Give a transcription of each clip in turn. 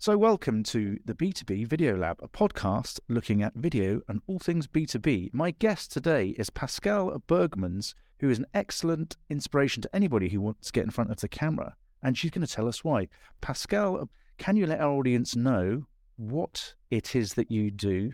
So, welcome to the B2B Video Lab, a podcast looking at video and all things B2B. My guest today is Pascalle Bergmans, who is an excellent inspiration to anybody who wants to get in front of the camera. And she's going to tell us why. Pascalle, can you let our audience know what it is that you do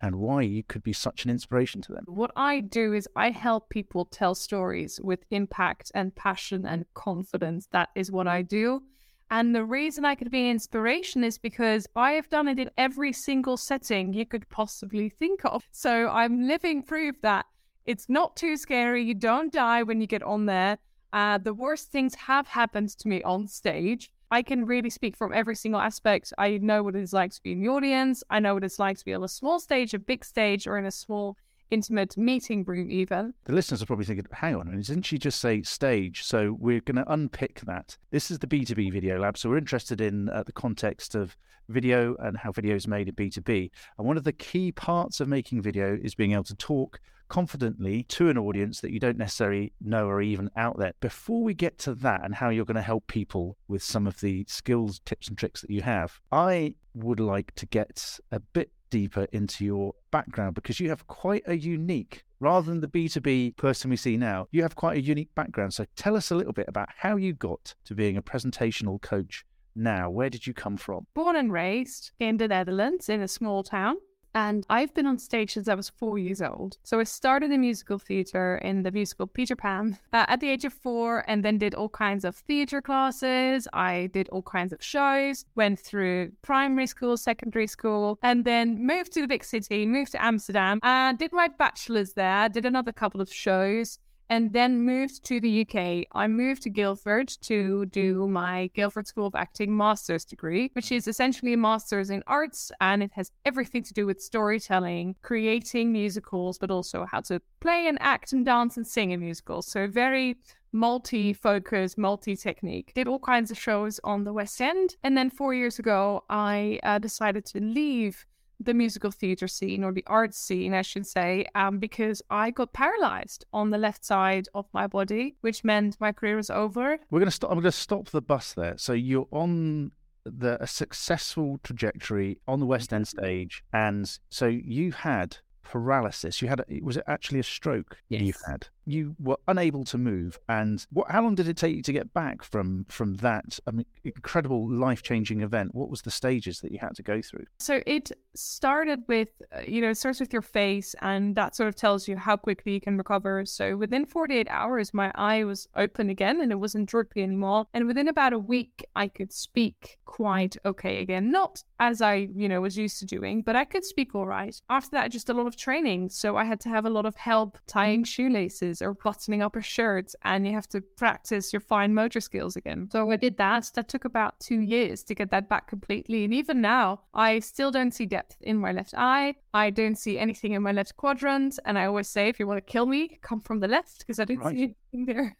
and why you could be such an inspiration to them? What I do is I help people tell stories with impact and passion and confidence. That is what I do. And the reason I could be an inspiration is because I have done it in every single setting you could possibly think of. So I'm living proof that it's not too scary. You don't die when you get on there. Uh, the worst things have happened to me on stage. I can really speak from every single aspect. I know what it's like to be in the audience. I know what it's like to be on a small stage, a big stage, or in a small intimate meeting room, even. The listeners are probably thinking, hang on, didn't she just say stage? So we're going to unpick that. This is the B2B Video Lab. So we're interested in uh, the context of video and how video is made in B2B. And one of the key parts of making video is being able to talk confidently to an audience that you don't necessarily know are even out there. Before we get to that and how you're going to help people with some of the skills, tips, and tricks that you have, I would like to get a bit deeper into your background because you have quite a unique, rather than the B2B person we see now, you have quite a unique background. So tell us a little bit about how you got to being a presentational coach now. Where did you come from? Born and raised in the Netherlands in a small town. And I've been on stage since I was four years old. So I started in musical theatre in the musical Peter Pan uh, at the age of four, and then did all kinds of theatre classes. I did all kinds of shows, went through primary school, secondary school, and then moved to the big city, moved to Amsterdam, and did my bachelor's there, did another couple of shows and then moved to the UK. I moved to Guildford to do my Guildford School of Acting master's degree, which is essentially a master's in arts and it has everything to do with storytelling, creating musicals, but also how to play and act and dance and sing in musicals. So very multi focus, multi technique. Did all kinds of shows on the West End. And then four years ago, I uh, decided to leave the musical theatre scene or the art scene, I should say, um, because I got paralyzed on the left side of my body, which meant my career was over. We're going to stop. I'm going to stop the bus there. So you're on the a successful trajectory on the West End stage, and so you had paralysis. You had a, was it actually a stroke yes. you had? You were unable to move and what how long did it take you to get back from from that I mean, incredible life-changing event? What was the stages that you had to go through? So it started with uh, you know it starts with your face and that sort of tells you how quickly you can recover. So within 48 hours my eye was open again and it wasn't droopy anymore. And within about a week i could speak quite okay again. Not as i you know was used to doing but i could speak all right. After that just a lot of training. So i had to have a lot of help tying shoelaces or buttoning up a shirt and you have to practice your fine motor skills again. So I did that. That took about two years to get that back completely. And even now, I still don't see depth in my left eye. I don't see anything in my left quadrant. And I always say, if you want to kill me, come from the left because I don't right. see anything there.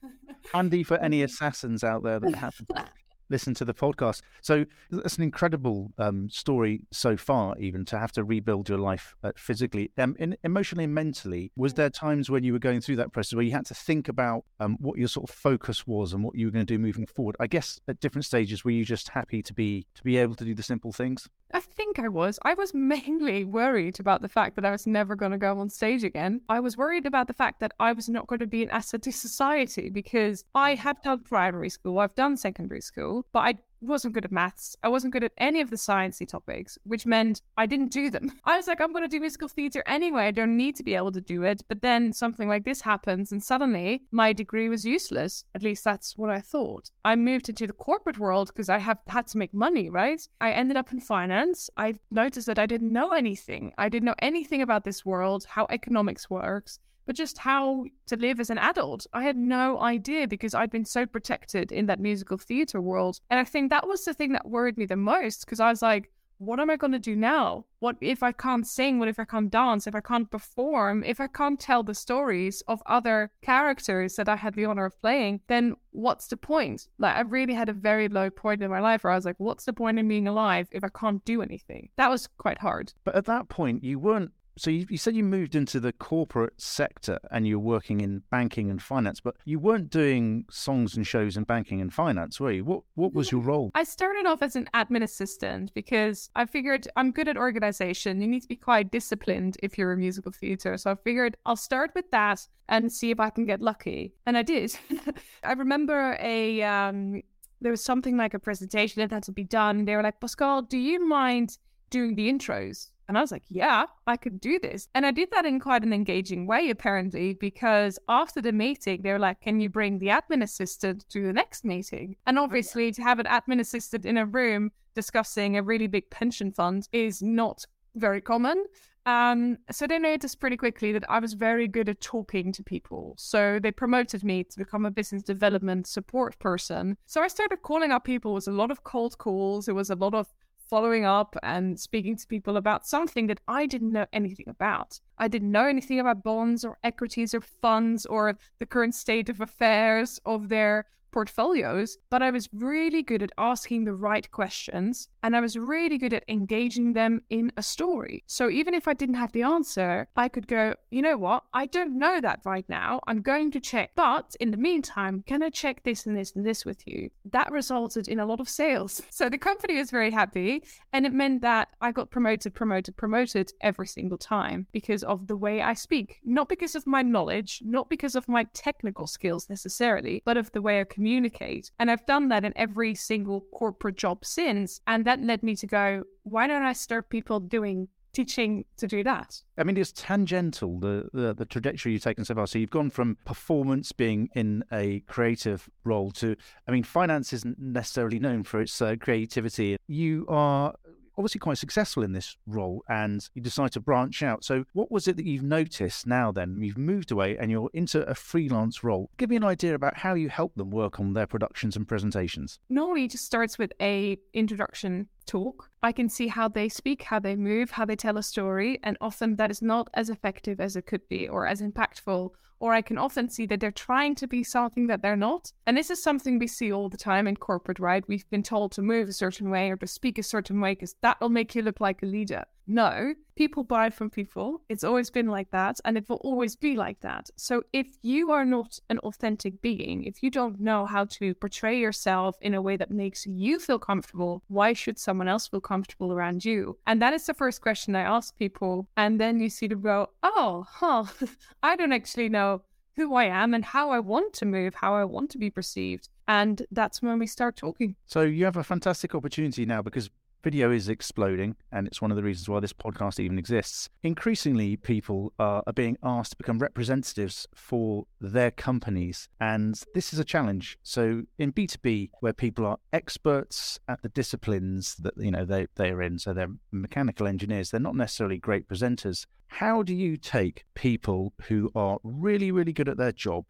Handy for any assassins out there that have listen to the podcast. So that's an incredible um, story so far, even to have to rebuild your life uh, physically, um, in, emotionally and mentally. Was there times when you were going through that process where you had to think about um, what your sort of focus was and what you were going to do moving forward? I guess at different stages, were you just happy to be to be able to do the simple things? I think I was. I was mainly worried about the fact that I was never going to go on stage again. I was worried about the fact that I was not going to be an asset to society because I have done primary school, I've done secondary school, but I wasn't good at maths. I wasn't good at any of the sciencey topics, which meant I didn't do them. I was like, I'm going to do musical theatre anyway. I don't need to be able to do it. But then something like this happens, and suddenly my degree was useless. At least that's what I thought. I moved into the corporate world because I have had to make money, right? I ended up in finance. I noticed that I didn't know anything. I didn't know anything about this world, how economics works but just how to live as an adult. I had no idea because I'd been so protected in that musical theatre world. And I think that was the thing that worried me the most because I was like, what am I going to do now? What if I can't sing? What if I can't dance? If I can't perform? If I can't tell the stories of other characters that I had the honor of playing, then what's the point? Like, I really had a very low point in my life where I was like, what's the point in being alive if I can't do anything? That was quite hard. But at that point, you weren't So you, you, said you moved into the corporate sector and you're working in banking and finance, but you weren't doing songs and shows in banking and finance, were you? What what was your role? I started off as an admin assistant because I figured I'm good at organization. You need to be quite disciplined if you're a musical theater. So I figured I'll start with that and see if I can get lucky. And I did. I remember a um, there was something like a presentation that had to be done. They were like, Pascalle, do you mind doing the intros? And I was like, yeah, I could do this. And I did that in quite an engaging way, apparently, because after the meeting, they were like, can you bring the admin assistant to the next meeting? And obviously, to have an admin assistant in a room discussing a really big pension fund is not very common. Um, so they noticed pretty quickly that I was very good at talking to people. So they promoted me to become a business development support person. So I started calling up people. It was a lot of cold calls. It was a lot of following up and speaking to people about something that I didn't know anything about. I didn't know anything about bonds or equities or funds or the current state of affairs of their portfolios, but I was really good at asking the right questions and I was really good at engaging them in a story. So even if I didn't have the answer, I could go, you know what? I don't know that right now. I'm going to check. But in the meantime, can I check this and this and this with you? That resulted in a lot of sales. So the company was very happy and it meant that I got promoted, promoted, promoted every single time because of the way I speak, not because of my knowledge, not because of my technical skills necessarily, but of the way I communicate communicate. And I've done that in every single corporate job since. And that led me to go, why don't I start people doing teaching to do that. I mean, it's tangential the, the, the trajectory you've taken so far. So you've gone from performance being in a creative role to, I mean, finance isn't necessarily known for its uh, creativity. You are obviously quite successful in this role and you decide to branch out. So, what was it that you've noticed now then? You've moved away and you're into a freelance role. Give me an idea about how you help them work on their productions and presentations. Normally, it just starts with a introduction talk. I can see how they speak, how they move, how they tell a story, and often that is not as effective as it could be or as impactful or I can often see that they're trying to be something that they're not. And this is something we see all the time in corporate, right? We've been told to move a certain way or to speak a certain way because that will make you look like a leader. No, people buy from people. It's always been like that and it will always be like that. So if you are not an authentic being, if you don't know how to portray yourself in a way that makes you feel comfortable, why should someone else feel comfortable around you? And that is the first question I ask people. And then you see them go, oh, huh, I don't actually know who I am and how I want to move, how I want to be perceived. And that's when we start talking. So you have a fantastic opportunity now because Video is exploding, and it's one of the reasons why this podcast even exists. Increasingly, people are, are being asked to become representatives for their companies, and this is a challenge. So, in B2B, where people are experts at the disciplines that you know they, they're in, so they're mechanical engineers, they're not necessarily great presenters. How do you take people who are really, really good at their job,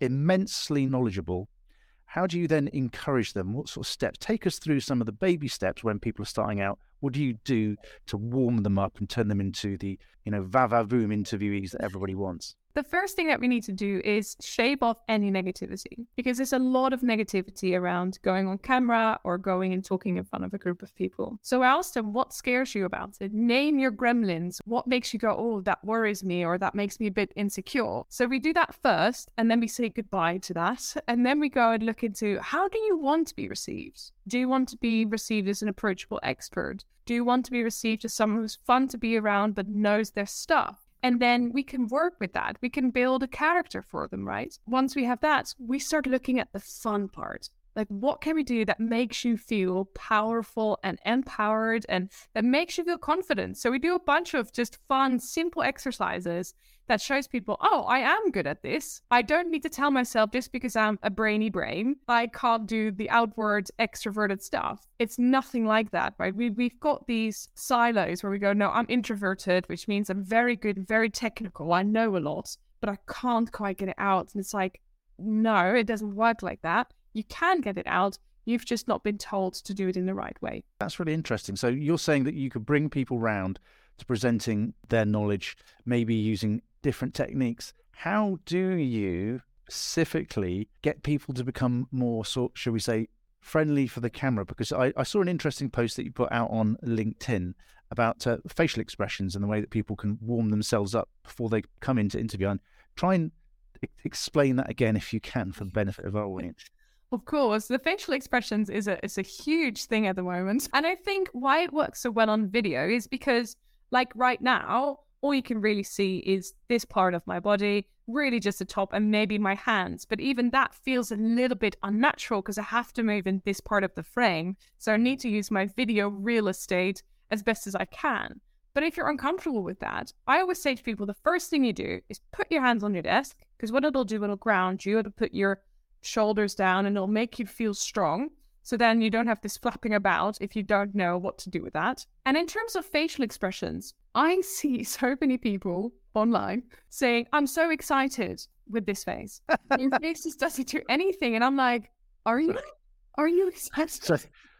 immensely knowledgeable, how do you then encourage them? What sort of steps? Take us through some of the baby steps when people are starting out. What do you do to warm them up and turn them into the, you know, va va voom interviewees that everybody wants? The first thing that we need to do is shave off any negativity because there's a lot of negativity around going on camera or going and talking in front of a group of people. So I asked them, what scares you about it? Name your gremlins. What makes you go, oh, that worries me or that makes me a bit insecure? So we do that first and then we say goodbye to that. And then we go and look into how do you want to be received? Do you want to be received as an approachable expert? Do you want to be received as someone who's fun to be around but knows their stuff? And then we can work with that. We can build a character for them, right? Once we have that, we start looking at the fun part. Like, what can we do that makes you feel powerful and empowered and that makes you feel confident? So, we do a bunch of just fun, simple exercises that shows people, oh, I am good at this. I don't need to tell myself just because I'm a brainy brain, I can't do the outward extroverted stuff. It's nothing like that, right? We, we've got these silos where we go, no, I'm introverted, which means I'm very good, very technical. I know a lot, but I can't quite get it out. And it's like, no, it doesn't work like that. You can get it out. You've just not been told to do it in the right way. That's really interesting. So you're saying that you could bring people round to presenting their knowledge, maybe using different techniques. How do you specifically get people to become more, sort, shall we say, friendly for the camera? Because I, I saw an interesting post that you put out on LinkedIn about uh, facial expressions and the way that people can warm themselves up before they come into interview. And try and explain that again if you can for the benefit of our audience. Of course, the facial expressions is a is a huge thing at the moment, and I think why it works so well on video is because, like right now, all you can really see is this part of my body, really just the top, and maybe my hands. But even that feels a little bit unnatural because I have to move in this part of the frame, so I need to use my video real estate as best as I can. But if you're uncomfortable with that, I always say to people the first thing you do is put your hands on your desk because what it'll do, it'll ground you, it'll put your shoulders down and it'll make you feel strong. So then you don't have this flapping about if you don't know what to do with that. And in terms of facial expressions, I see so many people online saying, I'm so excited with this face. Your face just doesn't do anything. And I'm like, are you? Are you excited? So,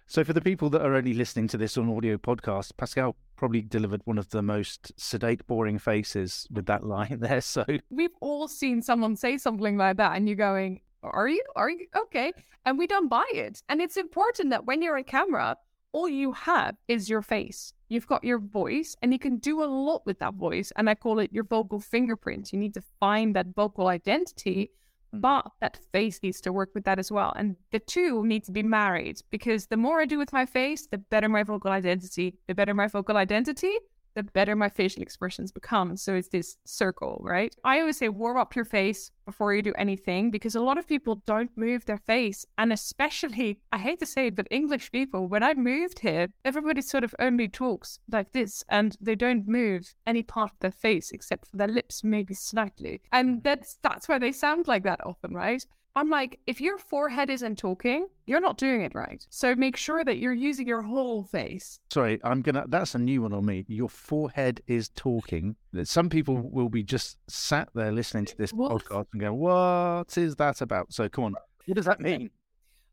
so for the people that are only listening to this on audio podcast, Pascalle probably delivered one of the most sedate, boring faces with that line there. So we've all seen someone say something like that, and you're going, "Are you? Are you okay?" And we don't buy it. And it's important that when you're on camera, all you have is your face. You've got your voice, and you can do a lot with that voice. And I call it your vocal fingerprint. You need to find that vocal identity Mm. But that face needs to work with that as well. And the two need to be married because the more I do with my face, the better my vocal identity. The better my vocal identity, the better my facial expressions become. So it's this circle, right? I always say warm up your face before you do anything because a lot of people don't move their face. And especially, I hate to say it, but English people, when I moved here, everybody sort of only talks like this and they don't move any part of their face except for their lips, maybe slightly. And mm. that's that's why they sound like that often, right? I'm like, if your forehead isn't talking, you're not doing it right. So make sure that you're using your whole face. Sorry, I'm gonna. That's a new one on me. Your forehead is talking. Some people will be just sat there listening to this what? podcast and go, "What is that about?" So come on, what does that mean?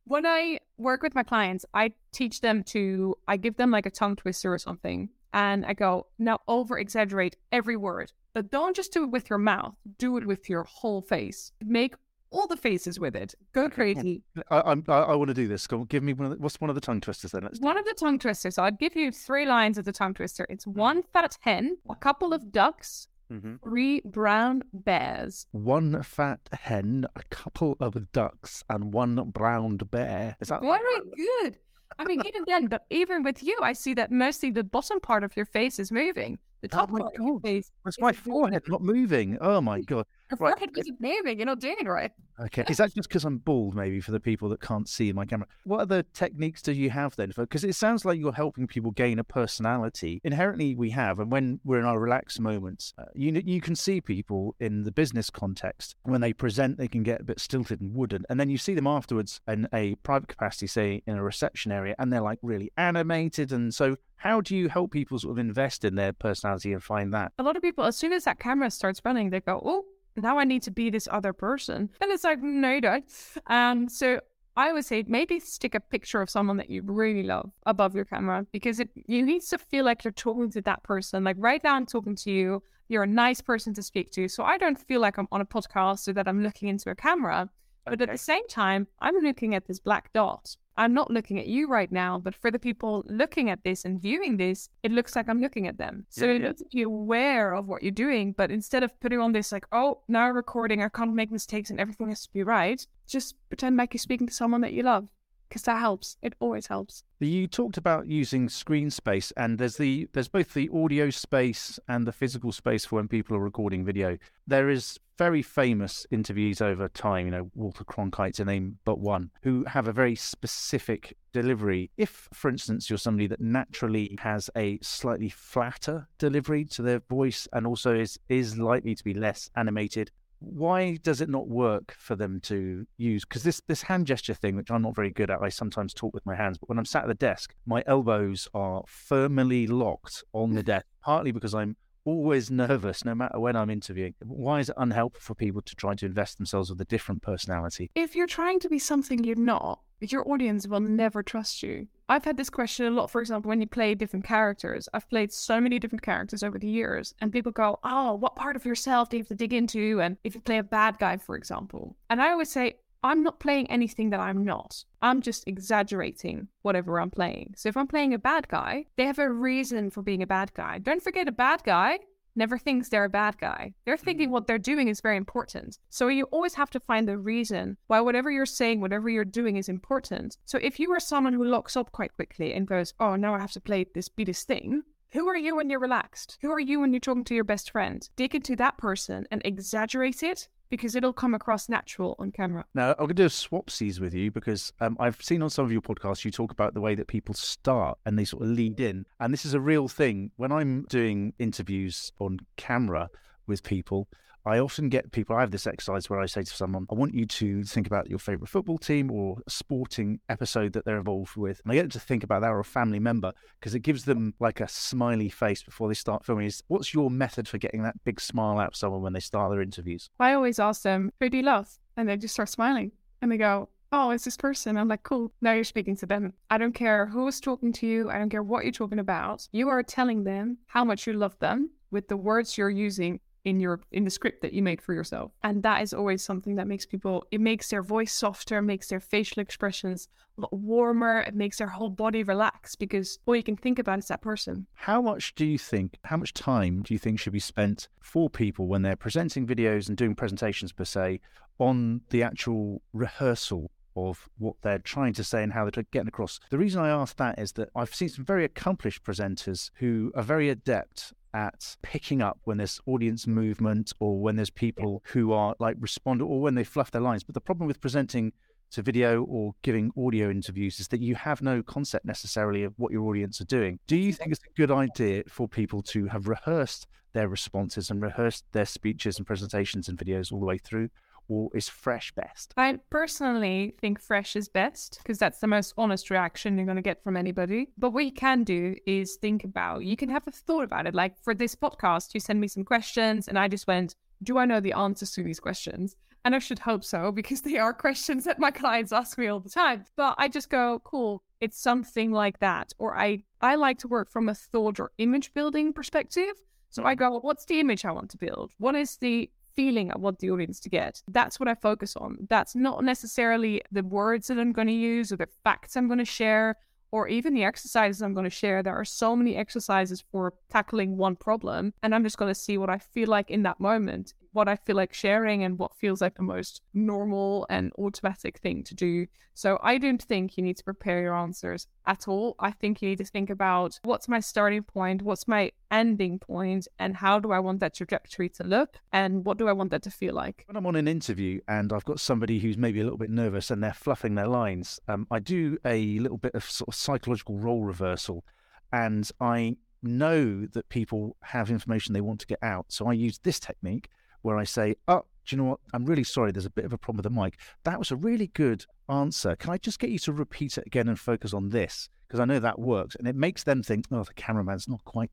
When I work with my clients, I teach them to. I give them like a tongue twister or something, and I go, "Now over exaggerate every word." But don't just do it with your mouth. Do it with your whole face. Make all the faces with it. Go crazy. I, I, I want to do this. Go, give me one of the, what's one of the tongue twisters then? Let's one of the tongue twisters. So I'd give you three lines of the tongue twister. It's mm-hmm. one fat hen, a couple of ducks, mm-hmm. three brown bears. One fat hen, a couple of ducks, and one brown bear. Is that very good? I mean, even then, but even with you, I see that mostly the bottom part of your face is moving. The top oh part God. your face. It's my forehead not moving. Oh my God. Your right. forehead isn't moving. You're not doing it right. Okay. Is that just because I'm bald, maybe, for the people that can't see my camera? What other techniques do you have then? Because it sounds like you're helping people gain a personality. Inherently, we have. And when we're in our relaxed moments, uh, you, you can see people in the business context. When they present, they can get a bit stilted and wooden. And then you see them afterwards in a private capacity, say in a reception area, and they're like really animated. And so, how do you help people sort of invest in their personality and find that? A lot of people, as soon as that camera starts running, they go, oh, now I need to be this other person. And it's like, no, you don't. Um, so I would say maybe stick a picture of someone that you really love above your camera because it you need to feel like you're talking to that person. Like right now I'm talking to you. You're a nice person to speak to. So I don't feel like I'm on a podcast or that I'm looking into a camera. But at the same time, I'm looking at this black dot. I'm not looking at you right now, but for the people looking at this and viewing this, it looks like I'm looking at them. So yeah, you need to be aware of what you're doing. But instead of putting on this, like, oh, now recording, I can't make mistakes and everything has to be right, just pretend like you're speaking to someone that you love because that helps. It always helps. You talked about using screen space, and there's the there's both the audio space and the physical space for when people are recording video. There is very famous interviews over time, you know, Walter Cronkite to name but one, who have a very specific delivery. If, for instance, you're somebody that naturally has a slightly flatter delivery to their voice and also is is likely to be less animated, why does it not work for them to use because this this hand gesture thing which i'm not very good at i sometimes talk with my hands but when i'm sat at the desk my elbows are firmly locked on the desk partly because i'm always nervous no matter when i'm interviewing why is it unhelpful for people to try to invest themselves with a different personality if you're trying to be something you're not your audience will never trust you. I've had this question a lot, for example, when you play different characters. I've played so many different characters over the years, and people go, Oh, what part of yourself do you have to dig into? And if you play a bad guy, for example. And I always say, I'm not playing anything that I'm not. I'm just exaggerating whatever I'm playing. So if I'm playing a bad guy, they have a reason for being a bad guy. Don't forget, a bad guy never thinks they're a bad guy. They're thinking mm. what they're doing is very important. So you always have to find the reason why whatever you're saying, whatever you're doing is important. So if you are someone who locks up quite quickly and goes, oh, now I have to play this, be this thing, who are you when you're relaxed? Who are you when you're talking to your best friend? Dig into that person and exaggerate it because it'll come across natural on camera. Now, I'm going to do a swapsies with you because um, I've seen on some of your podcasts you talk about the way that people start and they sort of lead in. And this is a real thing. When I'm doing interviews on camera with people, I often get people, I have this exercise where I say to someone, I want you to think about your favorite football team or sporting episode that they're involved with. And I get them to think about that or a family member because it gives them like a smiley face before they start filming. Is what's your method for getting that big smile out of someone when they start their interviews? I always ask them, who do you love? And they just start smiling and they go, oh, it's this person. I'm like, cool. Now you're speaking to them. I don't care who is talking to you. I don't care what you're talking about. You are telling them how much you love them with the words you're using in your in the script that you make for yourself and that is always something that makes people it makes their voice softer makes their facial expressions a lot warmer it makes their whole body relax because all you can think about is that person how much do you think how much time do you think should be spent for people when they're presenting videos and doing presentations per se on the actual rehearsal of what they're trying to say and how they're getting across. The reason I ask that is that I've seen some very accomplished presenters who are very adept at picking up when there's audience movement or when there's people who are like respond or when they fluff their lines. But the problem with presenting to video or giving audio interviews is that you have no concept necessarily of what your audience are doing. Do you think it's a good idea for people to have rehearsed their responses and rehearsed their speeches and presentations and videos all the way through? Or is fresh best? I personally think fresh is best because that's the most honest reaction you're going to get from anybody. But what you can do is think about, you can have a thought about it. Like for this podcast, you send me some questions and I just went, do I know the answers to these questions? And I should hope so because they are questions that my clients ask me all the time. But I just go, cool, it's something like that. Or I, I like to work from a thought or image building perspective. So I mm-hmm. go, well, what's the image I want to build? What is the feeling I want the audience to get. That's what I focus on. That's not necessarily the words that I'm going to use or the facts I'm going to share or even the exercises I'm going to share. There are so many exercises for tackling one problem, and I'm just going to see what I feel like in that moment what I feel like sharing and what feels like the most normal and automatic thing to do. So I don't think you need to prepare your answers at all. I think you need to think about what's my starting point, what's my ending point, and how do I want that trajectory to look, and what do I want that to feel like. When I'm on an interview and I've got somebody who's maybe a little bit nervous and they're fluffing their lines, um, I do a little bit of sort of psychological role reversal, and I know that people have information they want to get out. So I use this technique where I say, Oh, do you know what? I'm really sorry. There's a bit of a problem with the mic. That was a really good answer. Can I just get you to repeat it again and focus on this? Because I know that works. And it makes them think, Oh, the cameraman's not quite.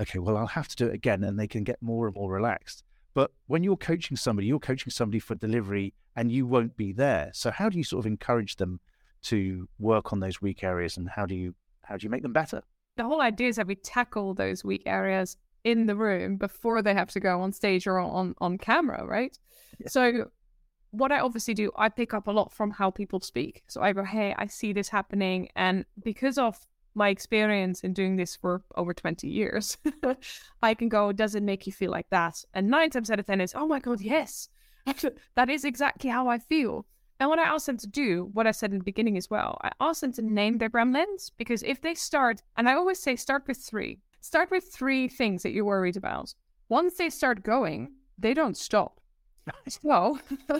Okay, well, I'll have to do it again. And they can get more and more relaxed. But when you're coaching somebody, you're coaching somebody for delivery and you won't be there. So how do you sort of encourage them to work on those weak areas and how do you how do you make them better? The whole idea is that we tackle those weak areas in the room before they have to go on stage or on on camera, right? Yeah. So what I obviously do, I pick up a lot from how people speak. So I go, hey, I see this happening, and because of my experience in doing this for over 20 years, I can go, does it make you feel like that? And nine times out of 10 is, oh my God, yes, that is exactly how I feel. And what I ask them to do, what I said in the beginning as well, I ask them to name their gremlins because if they start, and I always say start with three. Start with three things that you're worried about. Once they start going, they don't stop. so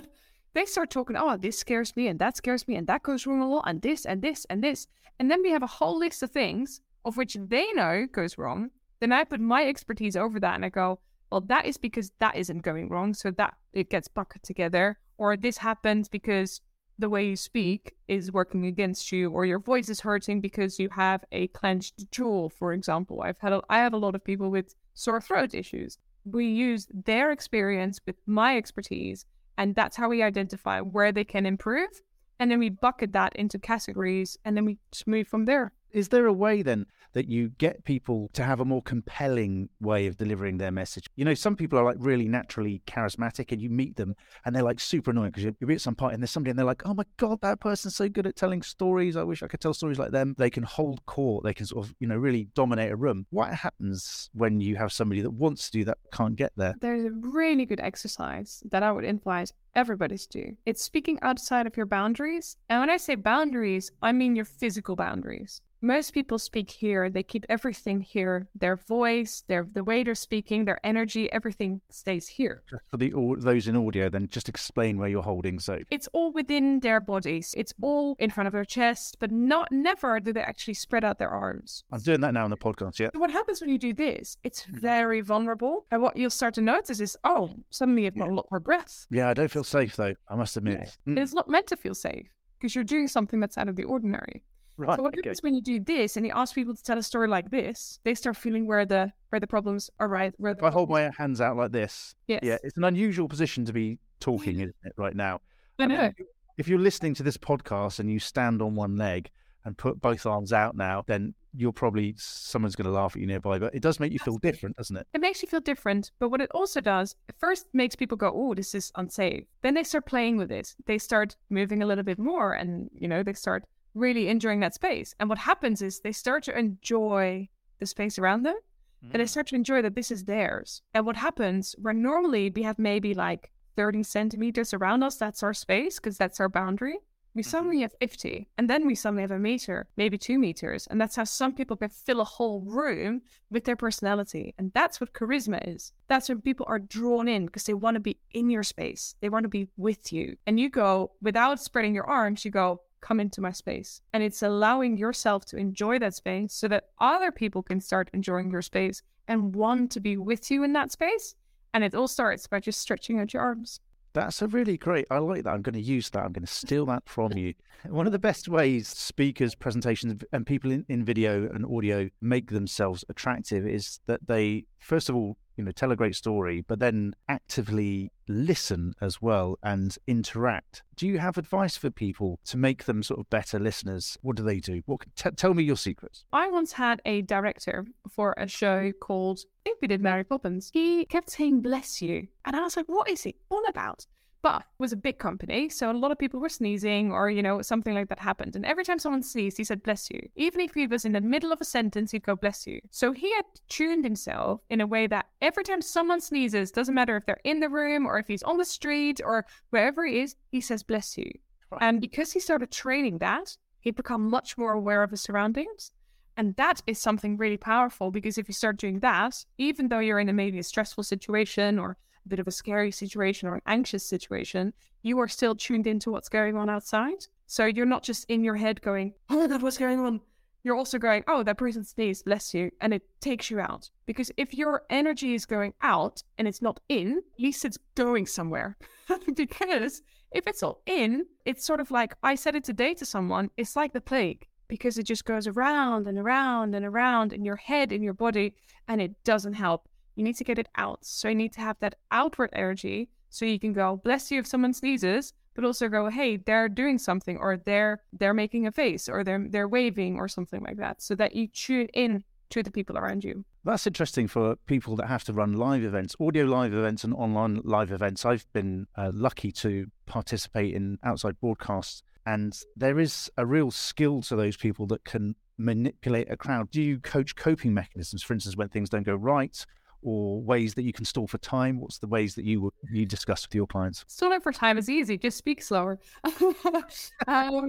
they start talking, oh, this scares me and that scares me and that goes wrong a lot and this and this and this. And then we have a whole list of things of which they know goes wrong. Then I put my expertise over that and I go, well, that is because that isn't going wrong. So that it gets bucketed together. Or this happens because the way you speak is working against you or your voice is hurting because you have a clenched jaw for example. I've had a, i have a lot of people with sore throat issues. We use their experience with my expertise and that's how we identify where they can improve and then we bucket that into categories and then we just move from there Is there a way then that you get people to have a more compelling way of delivering their message? You know, some people are like really naturally charismatic and you meet them and they're like super annoying because you'll be at some party and there's somebody and they're like, oh my God, that person's so good at telling stories. I wish I could tell stories like them. They can hold court. They can sort of, you know, really dominate a room. What happens when you have somebody that wants to do that, can't get there? There's a really good exercise that I would invite everybody to do. It's speaking outside of your boundaries. And when I say boundaries, I mean your physical boundaries most people speak here. They keep everything here. Their voice, their the way they're speaking, their energy, everything stays here. For the those in audio, then just explain where you're holding. So it's all within their bodies. It's all in front of their chest, but not never do they actually spread out their arms. I'm doing that now in the podcast. Yeah. So what happens when you do this? It's hmm. very vulnerable, and what you'll start to notice is, oh, suddenly I've got a lot more breath. Yeah, I don't feel safe though. I must admit, yeah. mm. it's not meant to feel safe because you're doing something that's out of the ordinary. Right. So what happens when you do this and you ask people to tell a story like this? They start feeling where the where the problems are right. Where if I hold my hands out like this, yes. yeah, it's an unusual position to be talking, isn't it, right now? I know. if you're listening to this podcast and you stand on one leg and put both arms out now, then you're probably someone's going to laugh at you nearby. But it does make you feel different, doesn't it? It makes you feel different. But what it also does, first makes people go, "Oh, this is unsafe." Then they start playing with it. They start moving a little bit more, and you know, they start really enjoying that space. And what happens is they start to enjoy the space around them mm. and they mm. start to enjoy that this is theirs. And what happens where normally we have maybe like 30 centimeters around us, that's our space because that's our boundary. We mm-hmm. suddenly have 50, and then we suddenly have a meter, maybe two meters. And that's how some people can fill a whole room with their personality. And that's what charisma is. That's when people are drawn in because they want to be in your space, they want to be with you. And you go, without spreading your arms, you go, come into my space. And it's allowing yourself to enjoy that space so that other people can start enjoying your space and want to be with you in that space. And it all starts by just stretching out your arms. That's a really great. I like that. I'm going to use that. I'm going to steal that from you. One of the best ways speakers, presentations, and people in, in video and audio make themselves attractive is that they, first of all, you know, tell a great story, but then actively listen as well and interact. Do you have advice for people to make them sort of better listeners? What do they do? What t- tell me your secrets. I once had a director for a show called I think we did Mary Poppins. He kept saying "bless you," and I was like, "What is it all about?" But was a big company. So a lot of people were sneezing or, you know, something like that happened. And every time someone sneezed, he said, bless you. Even if he was in the middle of a sentence, he'd go, bless you. So he had tuned himself in a way that every time someone sneezes, doesn't matter if they're in the room or if he's on the street or wherever he is, he says, bless you. And because he started training that, he'd become much more aware of his surroundings. And that is something really powerful because if you start doing that, even though you're in a maybe a stressful situation or bit of a scary situation or an anxious situation, you are still tuned into what's going on outside. So you're not just in your head going, oh my God, what's going on? You're also going, oh, that person sneezed, bless you. And it takes you out. Because if your energy is going out and it's not in, at least it's going somewhere. because if it's all in, it's sort of like I said it today to someone, it's like the plague because it just goes around and around and around in your head, in your body, and it doesn't help. You need to get it out. So you need to have that outward energy so you can go, bless you if someone sneezes, but also go, hey, they're doing something or they're they're making a face or they're they're waving or something like that. So that you tune in to the people around you. That's interesting for people that have to run live events, audio live events, and online live events. I've been uh, lucky to participate in outside broadcasts, and there is a real skill to those people that can manipulate a crowd. Do you coach coping mechanisms, for instance, when things don't go right? Or ways that you can stall for time? What's the ways that you you discuss with your clients? Stalling for time is easy. Just speak slower. um,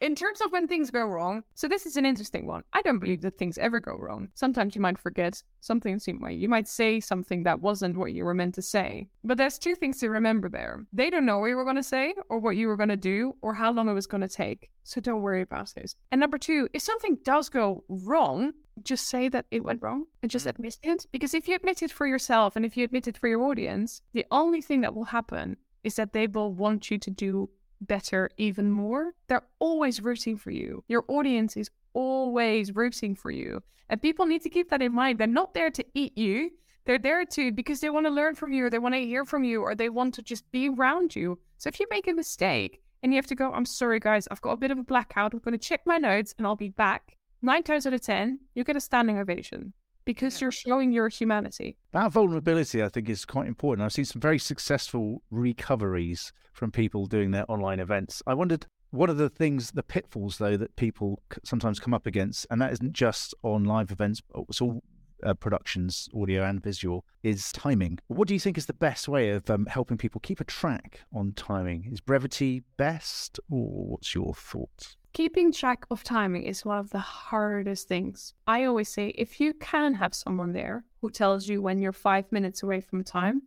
in terms of when things go wrong, so this is an interesting one. I don't believe that things ever go wrong. Sometimes you might forget something way. You might say something that wasn't what you were meant to say. But there's two things to remember there. They don't know what you were going to say or what you were going to do or how long it was going to take. So don't worry about it. And number two, if something does go wrong, just say that it went wrong and just mm. admit it. Because if you admit it for yourself and if you admit it for your audience, the only thing that will happen is that they will want you to do better even more. They're always rooting for you. Your audience is always rooting for you. And people need to keep that in mind. They're not there to eat you. They're there to because they want to learn from you, or they want to hear from you, or they want to just be around you. So if you make a mistake and you have to go, I'm sorry, guys, I've got a bit of a blackout. I'm going to check my notes and I'll be back. Nine times out of 10, you get a standing ovation because you're showing your humanity. That vulnerability, I think, is quite important. I've seen some very successful recoveries from people doing their online events. I wondered what are the things, the pitfalls, though, that people sometimes come up against, and that isn't just on live events, but it's all uh, productions, audio and visual, is timing. What do you think is the best way of um, helping people keep a track on timing? Is brevity best, or what's your thoughts? Keeping track of timing is one of the hardest things. I always say if you can have someone there who tells you when you're five minutes away from time,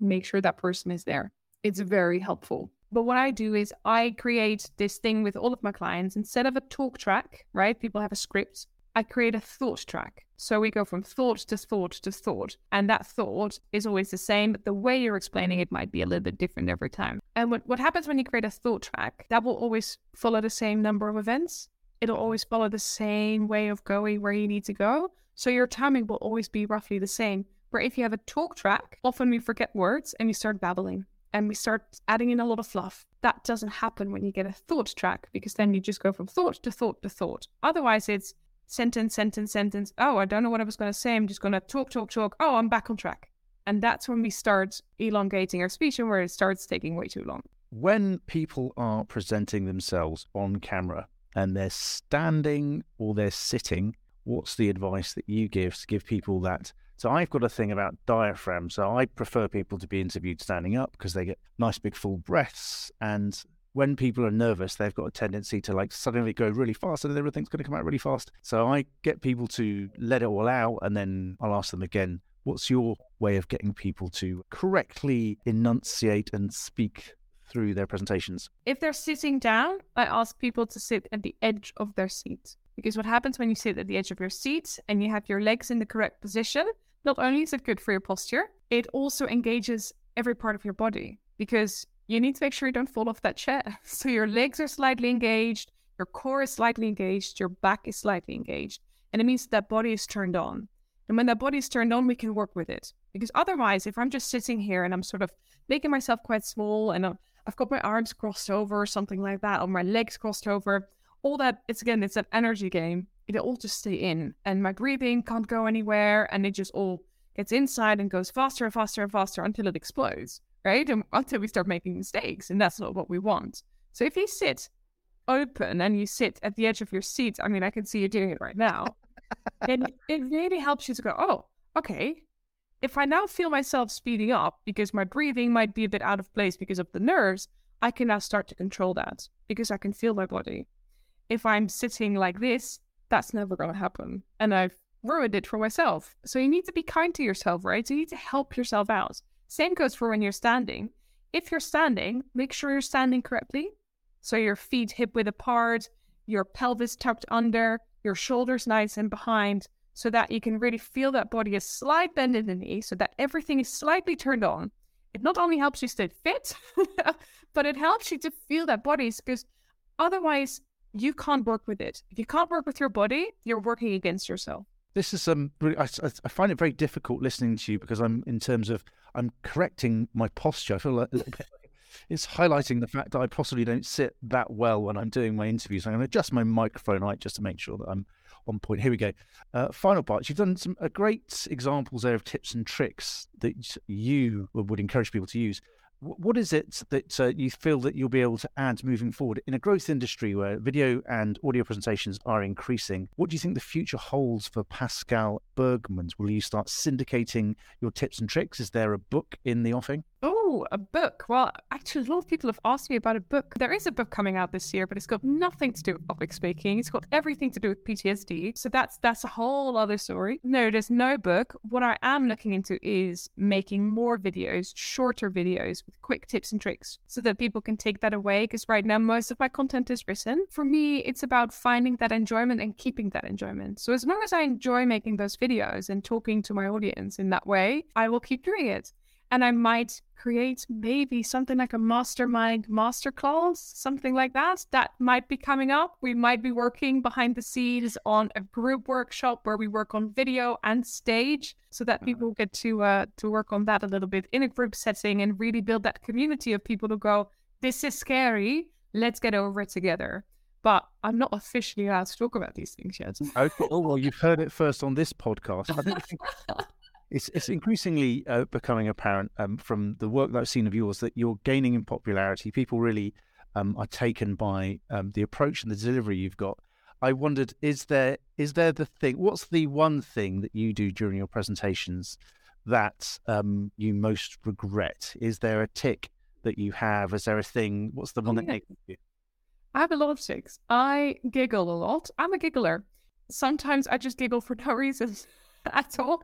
make sure that person is there. It's very helpful. But what I do is I create this thing with all of my clients instead of a talk track, right? People have a script. I create a thought track. So we go from thought to thought to thought. And that thought is always the same, but the way you're explaining it might be a little bit different every time. And what, what happens when you create a thought track, that will always follow the same number of events. It'll mm-hmm. always follow the same way of going where you need to go. So your timing will always be roughly the same. Where if you have a talk track, often we forget words and you start babbling and we start adding in a lot of fluff. That doesn't happen when you get a thought track because then you just go from thought to thought to thought. Otherwise, it's sentence, sentence, sentence. Oh, I don't know what I was going to say. I'm just going to talk, talk, talk. Oh, I'm back on track. And that's when we start elongating our speech and where it starts taking way too long. When people are presenting themselves on camera and they're standing or they're sitting, what's the advice that you give to give people that? So I've got a thing about diaphragm. So I prefer people to be interviewed standing up because they get nice big full breaths and when people are nervous, they've got a tendency to like suddenly go really fast and everything's going to come out really fast. So I get people to let it all out and then I'll ask them again, what's your way of getting people to correctly enunciate and speak through their presentations? If they're sitting down, I ask people to sit at the edge of their seat. Because what happens when you sit at the edge of your seat and you have your legs in the correct position, not only is it good for your posture, it also engages every part of your body. Because you need to make sure you don't fall off that chair. So your legs are slightly engaged, your core is slightly engaged, your back is slightly engaged. And it means that body is turned on. And when that body is turned on, we can work with it. Because otherwise, if I'm just sitting here and I'm sort of making myself quite small and uh, I've got my arms crossed over or something like that, or my legs crossed over, all that, it's again, it's an energy game. It'll all just stay in. And my breathing can't go anywhere. And it just all gets inside and goes faster and faster and faster until it explodes right? And until we start making mistakes, and that's not what we want. So if you sit open and you sit at the edge of your seat, I mean, I can see you doing it right now, then it really helps you to go, oh, okay. If I now feel myself speeding up because my breathing might be a bit out of place because of the nerves, I can now start to control that because I can feel my body. If I'm sitting like this, that's never going to happen. And I've ruined it for myself. So you need to be kind to yourself, right? So you need to help yourself out. Same goes for when you're standing. If you're standing, make sure you're standing correctly. So your feet hip width apart, your pelvis tucked under, your shoulders nice and behind, so that you can really feel that body a slight bend in the knee, so that everything is slightly turned on. It not only helps you stay fit, but it helps you to feel that body because otherwise you can't work with it. If you can't work with your body, you're working against yourself. This is um, I, I find it very difficult listening to you because I'm in terms of I'm correcting my posture. I feel like it's highlighting the fact that I possibly don't sit that well when I'm doing my interviews. I'm going to adjust my microphone height just to make sure that I'm on point. Here we go. Uh, final part. You've done some uh, great examples there of tips and tricks that you would encourage people to use what is it that uh, you feel that you'll be able to add moving forward in a growth industry where video and audio presentations are increasing? What do you think the future holds for Pascalle Bergmans? Will you start syndicating your tips and tricks? Is there a book in the offing? Oh, a book. Well, actually, a lot of people have asked me about a book. There is a book coming out this year, but it's got nothing to do with public speaking. It's got everything to do with PTSD. So that's that's a whole other story. No, there's no book. What I am looking into is making more videos, shorter videos quick tips and tricks, so that people can take that away. Because right now, most of my content is written. For me, it's about finding that enjoyment and keeping that enjoyment. So as long as I enjoy making those videos and talking to my audience in that way, I will keep doing it and I might create maybe something like a mastermind masterclass, something like that. That might be coming up. We might be working behind the scenes on a group workshop where we work on video and stage, so that uh-huh. people get to uh, to work on that a little bit in a group setting and really build that community of people who go, "This is scary. Let's get over it together." but I'm not officially allowed to talk about these things yet. Okay. Oh well, you've heard it first on this podcast. It's it's increasingly uh, becoming apparent um, from the work that I've seen of yours that you're gaining in popularity. People really um, are taken by um, the approach and the delivery you've got. I wondered, is there is there the thing? What's the one thing that you do during your presentations that um, you most regret? Is there a tick that you have? Is there a thing? What's the one Oh, that yeah. makes you? I have a lot of ticks. I giggle a lot. I'm a giggler. Sometimes I just giggle for no reason at all.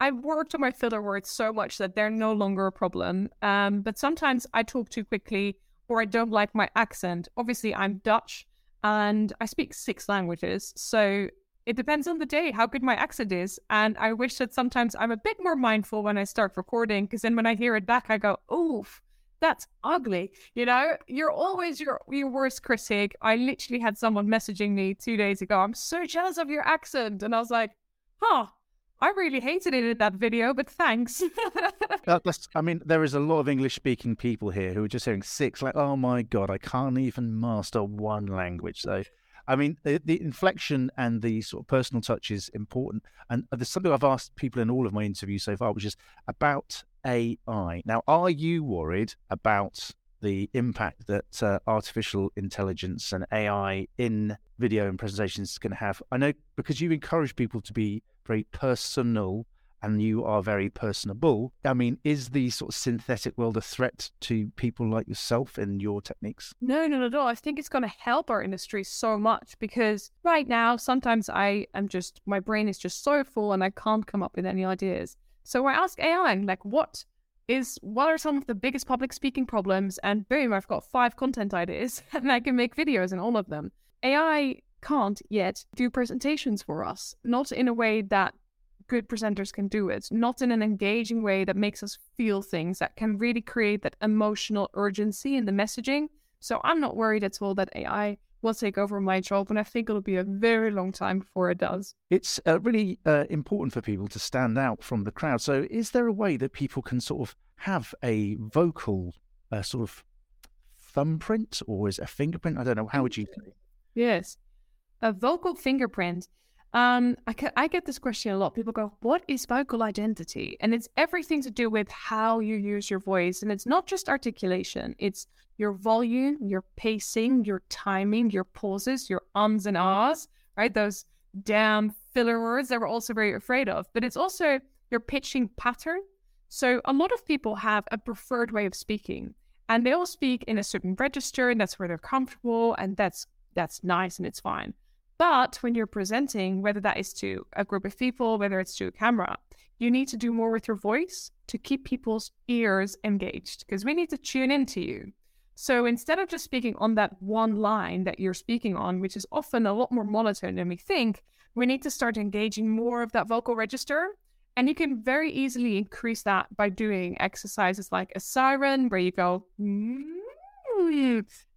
I've worked on my filler words so much that they're no longer a problem. Um, but sometimes I talk too quickly or I don't like my accent. Obviously, I'm Dutch and I speak six languages. So it depends on the day how good my accent is. And I wish that sometimes I'm a bit more mindful when I start recording because then when I hear it back, I go, oof, that's ugly. You know, you're always your your worst critic. I literally had someone messaging me two days ago. I'm so jealous of your accent, and I was like, huh. I really hated it in that video, but thanks. I mean, there is a lot of English-speaking people here who are just hearing six, like, oh my god, I can't even master one language. So, I mean, the, the inflection and the sort of personal touch is important. And there's something I've asked people in all of my interviews so far, which is about AI. Now, are you worried about the impact that uh, artificial intelligence and AI in video and presentations is going to have? I know because you encourage people to be very personal and you are very personable. I mean, is the sort of synthetic world a threat to people like yourself and your techniques? No, no, not at all. I think it's going to help our industry so much because right now, sometimes I am just, my brain is just so full and I can't come up with any ideas. So I ask AI, like, what is, what are some of the biggest public speaking problems? And boom, I've got five content ideas and I can make videos in all of them. AI can't yet do presentations for us, not in a way that good presenters can do it, not in an engaging way that makes us feel things that can really create that emotional urgency in the messaging. So I'm not worried at all that AI will take over my job, and I think it'll be a very long time before it does. It's uh, really uh, important for people to stand out from the crowd. So, is there a way that people can sort of have a vocal uh, sort of thumbprint or is it a fingerprint? I don't know. How would you? Yes, a vocal fingerprint. Um, I, ca- I get this question a lot. People go, What is vocal identity? And it's everything to do with how you use your voice. And it's not just articulation, it's your volume, your pacing, your timing, your pauses, your ums and ahs, right? Those damn filler words that we're also very afraid of. But it's also your pitching pattern. So a lot of people have a preferred way of speaking. And they all speak in a certain register, and that's where they're comfortable, and that's that's nice and it's fine. But when you're presenting, whether that is to a group of people, whether it's to a camera, you need to do more with your voice to keep people's ears engaged because we need to tune into you. So instead of just speaking on that one line that you're speaking on, which is often a lot more monotone than we think, we need to start engaging more of that vocal register. And you can very easily increase that by doing exercises like a siren, where you go, "Mm,"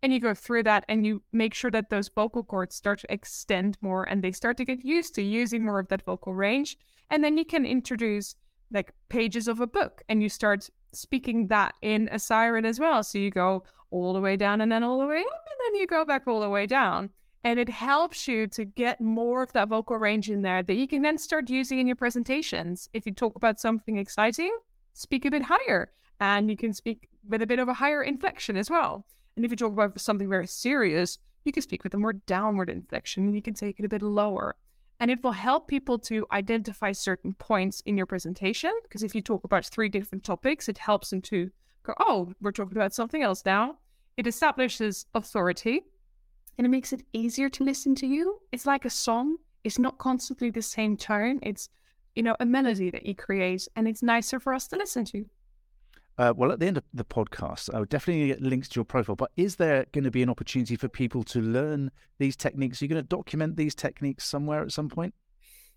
and you go through that and you make sure that those vocal cords start to extend more and they start to get used to using more of that vocal range. And then you can introduce like pages of a book and you start speaking that in a siren as well. So you go all the way down and then all the way up and then you go back all the way down. And it helps you to get more of that vocal range in there that you can then start using in your presentations. If you talk about something exciting, speak a bit higher and you can speak with a bit of a higher inflection as well. And if you talk about something very serious, you can speak with a more downward inflection and you can take it a bit lower. And it will help people to identify certain points in your presentation. Because if you talk about three different topics, it helps them to go, oh, we're talking about something else now. It establishes authority and it makes it easier to listen to you. It's like a song, it's not constantly the same tone. It's, you know, a melody that you create and it's nicer for us to listen to. Uh, well, at the end of the podcast, I would definitely get links to your profile. But is there going to be an opportunity for people to learn these techniques? Are you going to document these techniques somewhere at some point?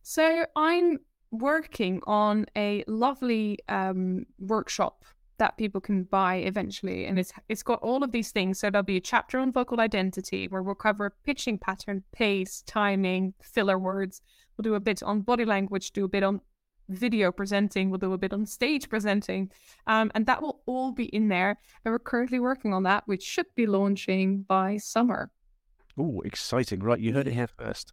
So I'm working on a lovely um, workshop that people can buy eventually, and it's it's got all of these things. So there'll be a chapter on vocal identity where we'll cover pitching pattern, pace, timing, filler words. We'll do a bit on body language, do a bit on video presenting, we'll do a bit on stage presenting, um, and that will all be in there. And we're currently working on that, which should be launching by summer. Oh, exciting. Right, you heard it here first.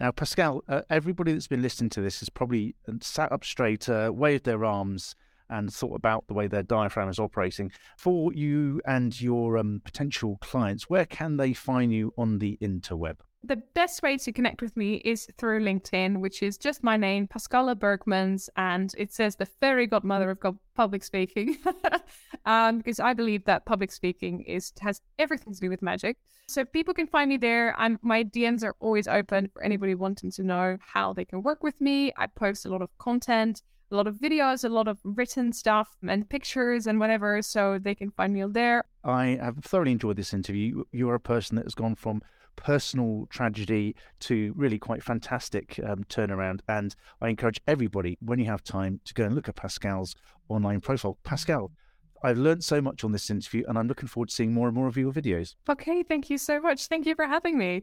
Now, Pascalle, uh, everybody that's been listening to this has probably uh, sat up straight, uh, waved their arms, and thought about the way their diaphragm is operating. For you and your um, potential clients, where can they find you on the interweb? The best way to connect with me is through LinkedIn, which is just my name, Pascalle Bergmans, and it says the fairy godmother of public speaking, um, because I believe that public speaking is has everything to do with magic. So people can find me there. I'm my DMs are always open for anybody wanting to know how they can work with me. I post a lot of content a lot of videos, a lot of written stuff and pictures and whatever, so they can find me there. I have thoroughly enjoyed this interview. You're a person that has gone from personal tragedy to really quite fantastic um, turnaround. And I encourage everybody, when you have time, to go and look at Pascalle's online profile. Pascalle, I've learned so much on this interview, and I'm looking forward to seeing more and more of your videos. Okay, thank you so much. Thank you for having me.